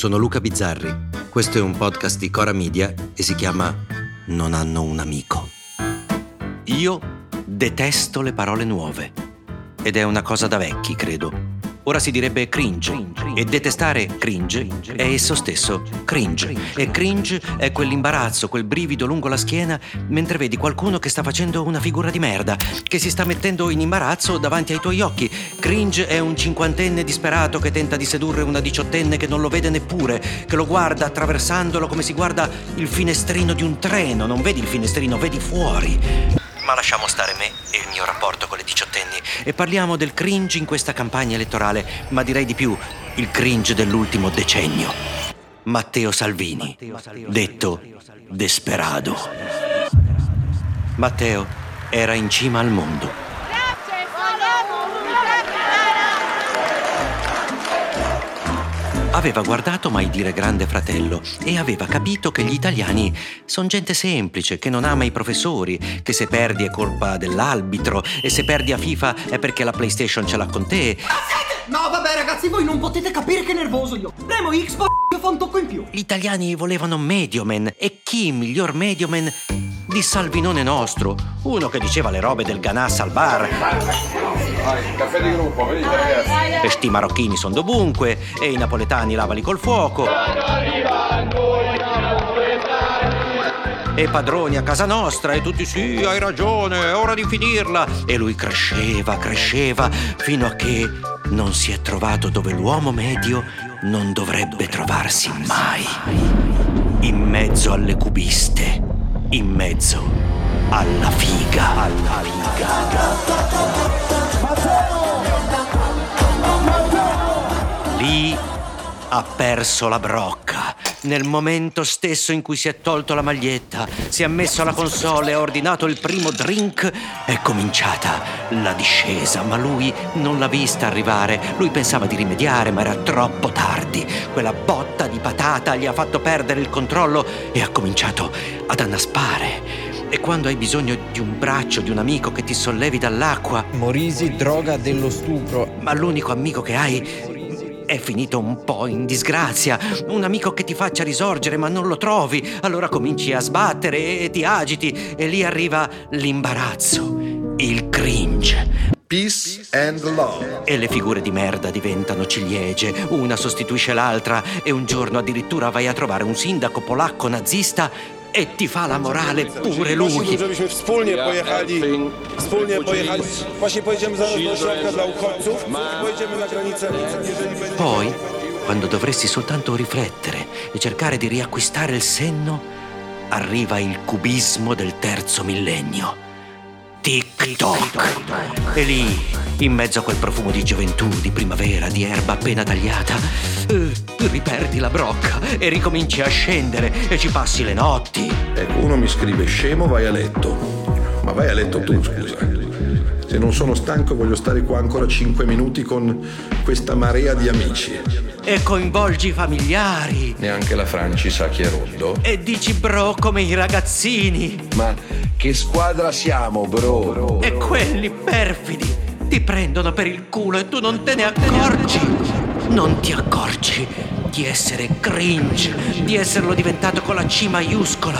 Sono Luca Bizzarri. Questo è un podcast di Cora Media e si chiama Non hanno un amico. Io detesto le parole nuove. Ed è una cosa da vecchi, credo. Ora si direbbe cringe. E detestare cringe è esso stesso cringe. E cringe è quell'imbarazzo, quel brivido lungo la schiena mentre vedi qualcuno che sta facendo una figura di merda, che si sta mettendo in imbarazzo davanti ai tuoi occhi. Cringe è un cinquantenne disperato che tenta di sedurre una diciottenne che non lo vede neppure, che lo guarda attraversandolo come si guarda il finestrino di un treno. Non vedi il finestrino, vedi fuori. Ma lasciamo stare me e il mio rapporto con le diciottenni e parliamo del cringe in questa campagna elettorale, ma direi di più, il cringe dell'ultimo decennio. Matteo Salvini, detto Desperado. Matteo era in cima al mondo. Aveva guardato Mai dire Grande Fratello e aveva capito che gli italiani sono gente semplice, che non ama i professori, che se perdi è colpa dell'arbitro e se perdi a FIFA è perché la PlayStation ce l'ha con te. No, vabbè, ragazzi, voi non potete capire che nervoso io. Premo Xbox e fa un tocco in più. Gli italiani volevano Medioman e chi miglior Medioman di Salvinone nostro, uno che diceva le robe del Ganas al bar. Caffè di gruppo, venite ragazzi. E sti marocchini sono dovunque e i napoletani lavali col fuoco. E padroni a casa nostra e tutti sì, hai ragione, è ora di finirla. E lui cresceva, cresceva, fino a che non si è trovato dove l'uomo medio non dovrebbe trovarsi mai. In mezzo alle cubiste, in mezzo alla figa. Alla figa. Lì ha perso la brocca. Nel momento stesso in cui si è tolto la maglietta, si è messo alla console e ha ordinato il primo drink, è cominciata la discesa, ma lui non l'ha vista arrivare. Lui pensava di rimediare, ma era troppo tardi. Quella botta di patata gli ha fatto perdere il controllo e ha cominciato ad annaspare. E quando hai bisogno di un braccio, di un amico che ti sollevi dall'acqua, Morisi, droga dello stupro. ma l'unico amico che hai è finito un po' in disgrazia. Un amico che ti faccia risorgere, ma non lo trovi. Allora cominci a sbattere e ti agiti, e lì arriva l'imbarazzo, il cringe. Peace and love. E le figure di merda diventano ciliegie, una sostituisce l'altra e un giorno addirittura vai a trovare un sindaco polacco nazista e ti fa la morale pure lui. Prosiłbym, żebyśmy wspólnie pojechali, wspólnie pojechali. Właśnie pojedziemy zaraz do ośrodka dla uchodźców, pojedziemy na granicę, jeżeli będzie... Poi, quando dovresti soltanto riflettere e cercare di riacquistare il senno, arriva il cubismo del terzo millennio. Tic-toc. E lì, in mezzo a quel profumo di gioventù, di primavera, di erba appena tagliata, eh, riperdi la brocca e ricominci a scendere e ci passi le notti. Ecco, uno mi scrive scemo, vai a letto. Ma vai a letto tu, scusa. Se non sono stanco voglio stare qua ancora 5 minuti con questa marea di amici. E coinvolgi i familiari. Neanche la Franci sa chi è Rondo. E dici bro come i ragazzini. Ma che squadra siamo, bro? E quelli perfidi ti prendono per il culo e tu non te ne accorgi. Non ti accorgi di essere cringe, di esserlo diventato con la C maiuscola.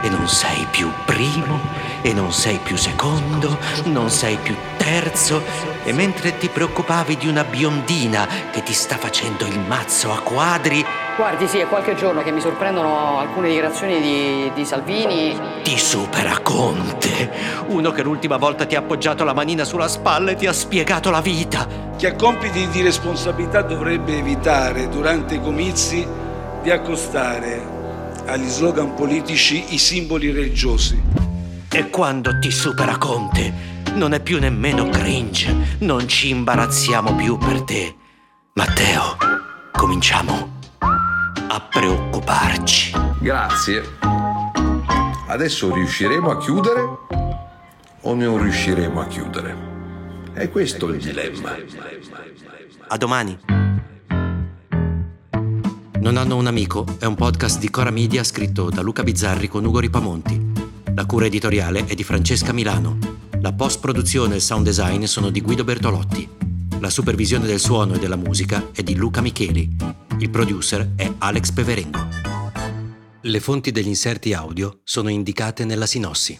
E non sei più primo, e non sei più secondo, non sei più terzo. E mentre ti preoccupavi di una biondina che ti sta facendo il mazzo a quadri, Guardi, sì, è qualche giorno che mi sorprendono alcune dichiarazioni di, di Salvini. ti supera Conte. Uno che l'ultima volta ti ha appoggiato la manina sulla spalla e ti ha spiegato la vita. Chi ha compiti di responsabilità dovrebbe evitare durante i comizi di accostare agli slogan politici i simboli religiosi. E quando ti supera Conte, non è più nemmeno cringe, non ci imbarazziamo più per te. Matteo, cominciamo a preoccuparci. Grazie. Adesso riusciremo a chiudere o non riusciremo a chiudere? È questo il dilemma. A domani. Non hanno un amico è un podcast di Cora Media scritto da Luca Bizzarri con Ugo Ripamonti. La cura editoriale è di Francesca Milano. La post-produzione e il sound design sono di Guido Bertolotti. La supervisione del suono e della musica è di Luca Micheli. Il producer è Alex Peverengo. Le fonti degli inserti audio sono indicate nella sinossi.